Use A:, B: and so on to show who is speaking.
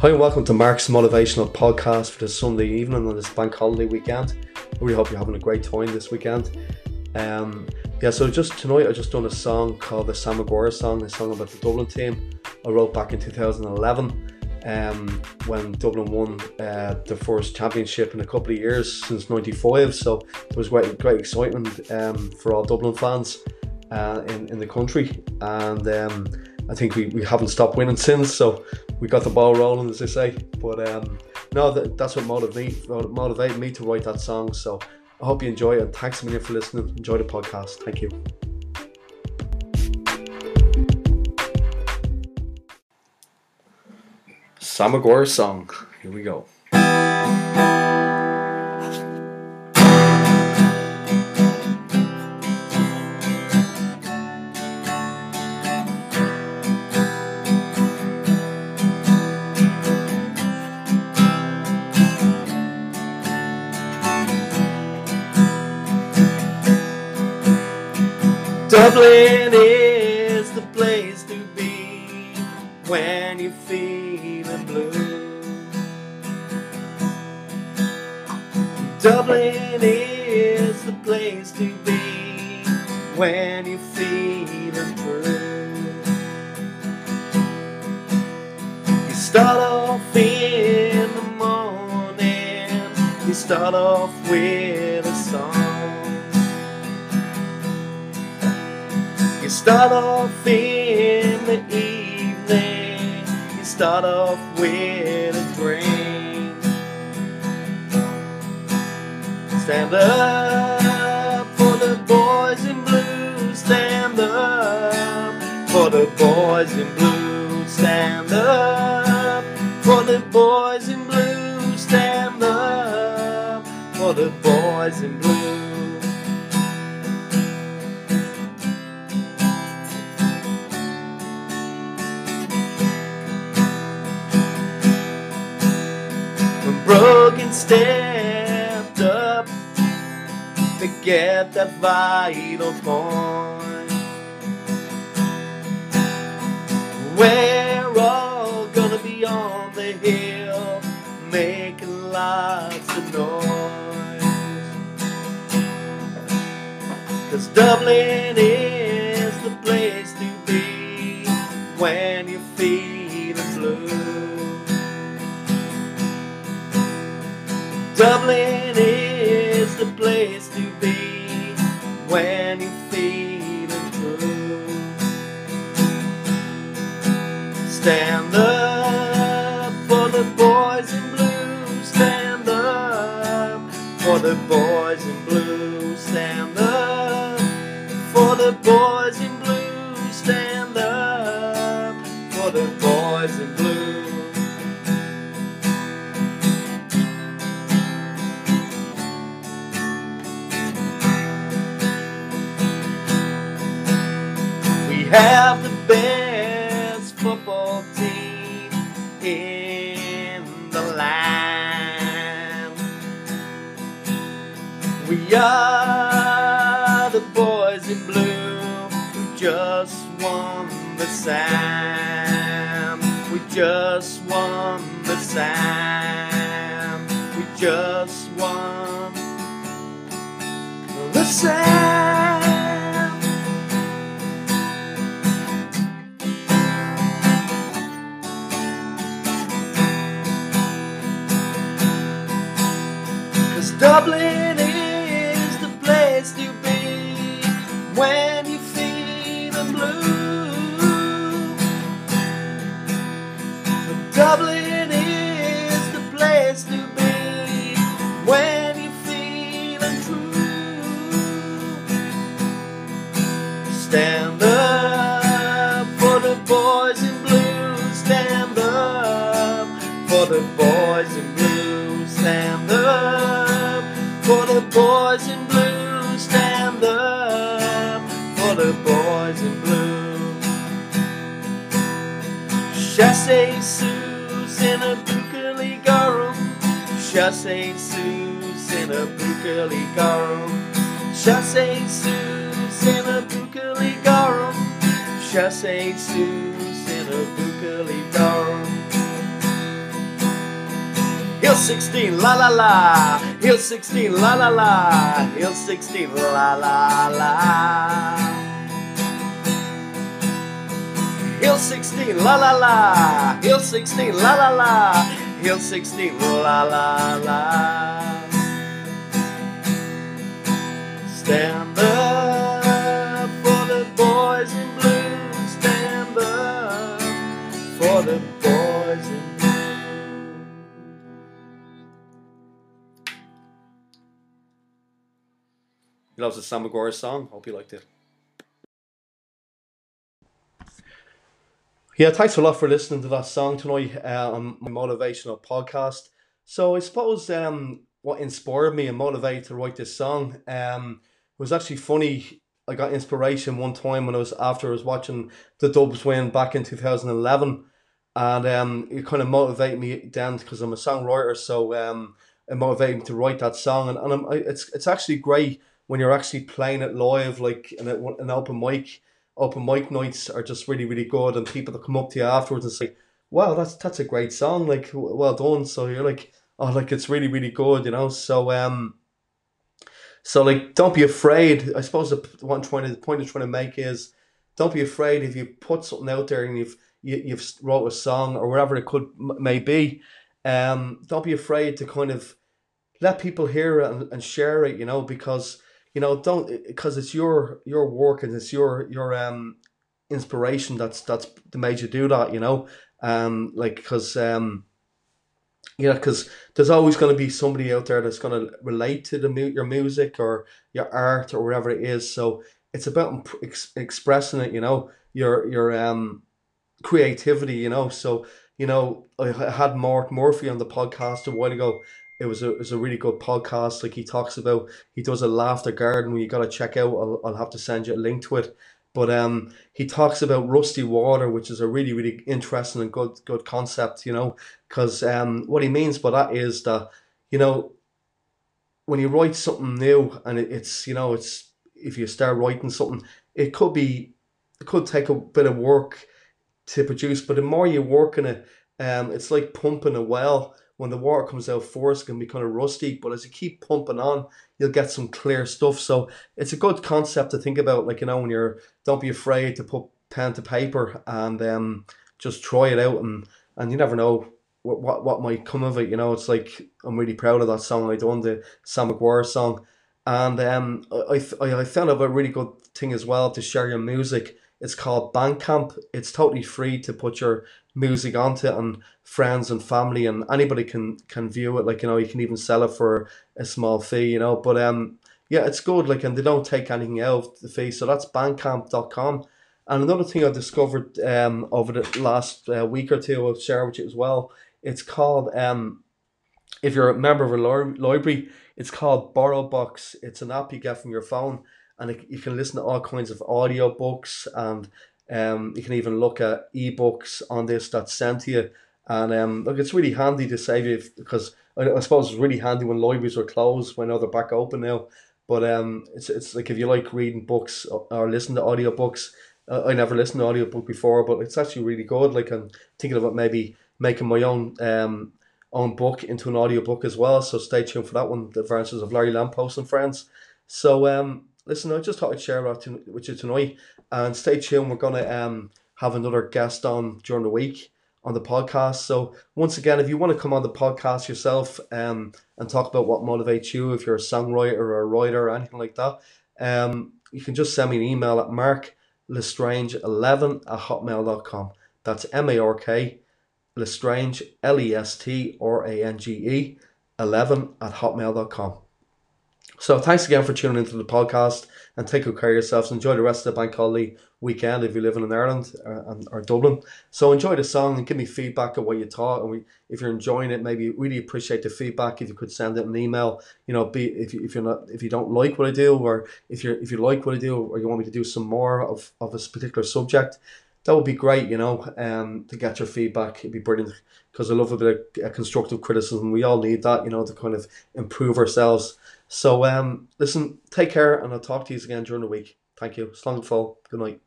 A: Hi and welcome to Mark's Motivational Podcast for this Sunday evening on this bank holiday weekend. I really hope you're having a great time this weekend. Um, yeah, so just tonight I just done a song called the Sam Maguire song, a song about the Dublin team. I wrote back in 2011 um, when Dublin won uh, their first championship in a couple of years since '95. So there was great, great excitement um, for all Dublin fans uh, in in the country, and um, I think we, we haven't stopped winning since. So we got the ball rolling, as they say. But um, no, that, that's what motivated me, motivated me to write that song. So I hope you enjoy it, and thanks a million for listening. Enjoy the podcast. Thank you. Sam Maguire song. Here we go. Is the place to be when you're feeling blue. Dublin is the place to be when you're feeling true. You start off in the morning, you start off with a song. Start off in the evening, you start off with a drink. Stand up for the boys in blue, stand up for the boys in blue, stand up for the boys in blue, stand up for the boys in blue. Stepped up to get that vital point. We're all gonna be on the hill making lots of noise. Cause Dublin is the place to be when you're feeling blue. Dublin is the place to be when you're feeling true. Stand up for the boys in blue. Stand up for the boys in blue. Stand up for the boys in have the best football team in the land. We are the boys in blue who just won the Sam. We just won the Sam. We just won the Sam. Dublin for the boys in blue. Chassez Sus in a Bukali Garum. Chassez Sus in a Bukali Garum. Chassez Sus in a Bukali Garum. Chassez Sus in a Bukali Garum. Hill 16, la la la. Hill 16, la la la. Hill 16, la la la. Hill 16, la la la. Hill 16, la la la. Hill 16, la la la. Stand up for the boys in blue. Stand up for the boys in blue. He loves the Sam Maguire song. Hope you liked it. Yeah, thanks a lot for listening to that song tonight uh, on my motivational podcast. So I suppose um, what inspired me and motivated to write this song um, was actually funny. I got inspiration one time when I was after I was watching the Dubs win back in 2011, and um, it kind of motivated me then because I'm a songwriter. So um, it motivated me to write that song, and, and I'm, it's it's actually great when you're actually playing it live, like in a, an open mic open mic nights are just really really good and people that come up to you afterwards and say wow that's that's a great song like well done. So you're like oh like it's really really good you know? So um so like don't be afraid. I suppose the one trying to the point i'm trying to make is don't be afraid if you put something out there and you've you, you've wrote a song or whatever it could may be um don't be afraid to kind of let people hear it and, and share it you know? Because you know don't because it's your your work and it's your your um inspiration that's that's the made you do that you know? Um like because um you know because there's always going to be somebody out there that's going to relate to the your music or your art or whatever it is. So it's about ex- expressing it you know? Your your um creativity you know? So you know i had mark murphy on the podcast a while ago it was a it was a really good podcast. Like he talks about, he does a laughter garden. You got to check out. I'll, I'll have to send you a link to it. But um, he talks about rusty water, which is a really really interesting and good good concept. You know, because um, what he means by that is that you know when you write something new and it, it's you know it's if you start writing something, it could be it could take a bit of work to produce, but the more you work in it, um, it's like pumping a well when the water comes out first, can be kind of rusty. But as you keep pumping on, you'll get some clear stuff. So it's a good concept to think about. Like you know, when you're don't be afraid to put pen to paper and um, just try it out, and and you never know what, what what might come of it. You know, it's like I'm really proud of that song I done, the Sam Maguire song, and um, I I, I found it a really good thing as well to share your music. It's called Bandcamp. It's totally free to put your music onto it and friends and family and anybody can can view it. Like you know you can even sell it for a small fee you know but um yeah it's good. Like and they don't take anything out of the fee. So that's bandcamp.com and another thing i discovered um over the last uh, week or two i'll share with you as well it's called um if you're a member of a library it's called BorrowBox. It's an app you get from your phone and it, you can listen to all kinds of audio books and um, you can even look at ebooks on this that's sent to you. And um, look, it's really handy to save you because I, I suppose it's really handy when libraries are closed when they're back open now. But um, it's it's like if you like reading books or, or listen to audiobooks, uh, I never listened to audiobook before, but it's actually really good. Like I'm thinking about maybe making my own um own book into an audiobook as well. So stay tuned for that one, The Adventures of Larry Lamppost and Friends. So um listen, I just thought I'd share that to, with you tonight. And stay tuned. We're going to um, have another guest on during the week on the podcast. So once again, if you want to come on the podcast yourself um, and talk about what motivates you, if you're a songwriter or a writer or anything like that, um, you can just send me an email at marklestrange11 at hotmail.com. That's M-A-R-K Lestrange, L-E-S-T-R-A-N-G-E 11 at hotmail.com. So thanks again for tuning into the podcast and take good care of yourselves. Enjoy the rest of the bank holiday weekend if you're living in Ireland or, uh, or Dublin. So enjoy the song and give me feedback of what you thought. And we, if you're enjoying it, maybe really appreciate the feedback. If you could send it an email, you know, be if, you, if you're not if you don't like what I do, or if you're if you like what I do, or you want me to do some more of of a particular subject, that would be great. You know, um, to get your feedback, it'd be brilliant because I love a bit of constructive criticism. We all need that, you know, to kind of improve ourselves. So um, listen, take care, and I'll talk to you again during the week. Thank you. Full. Good night.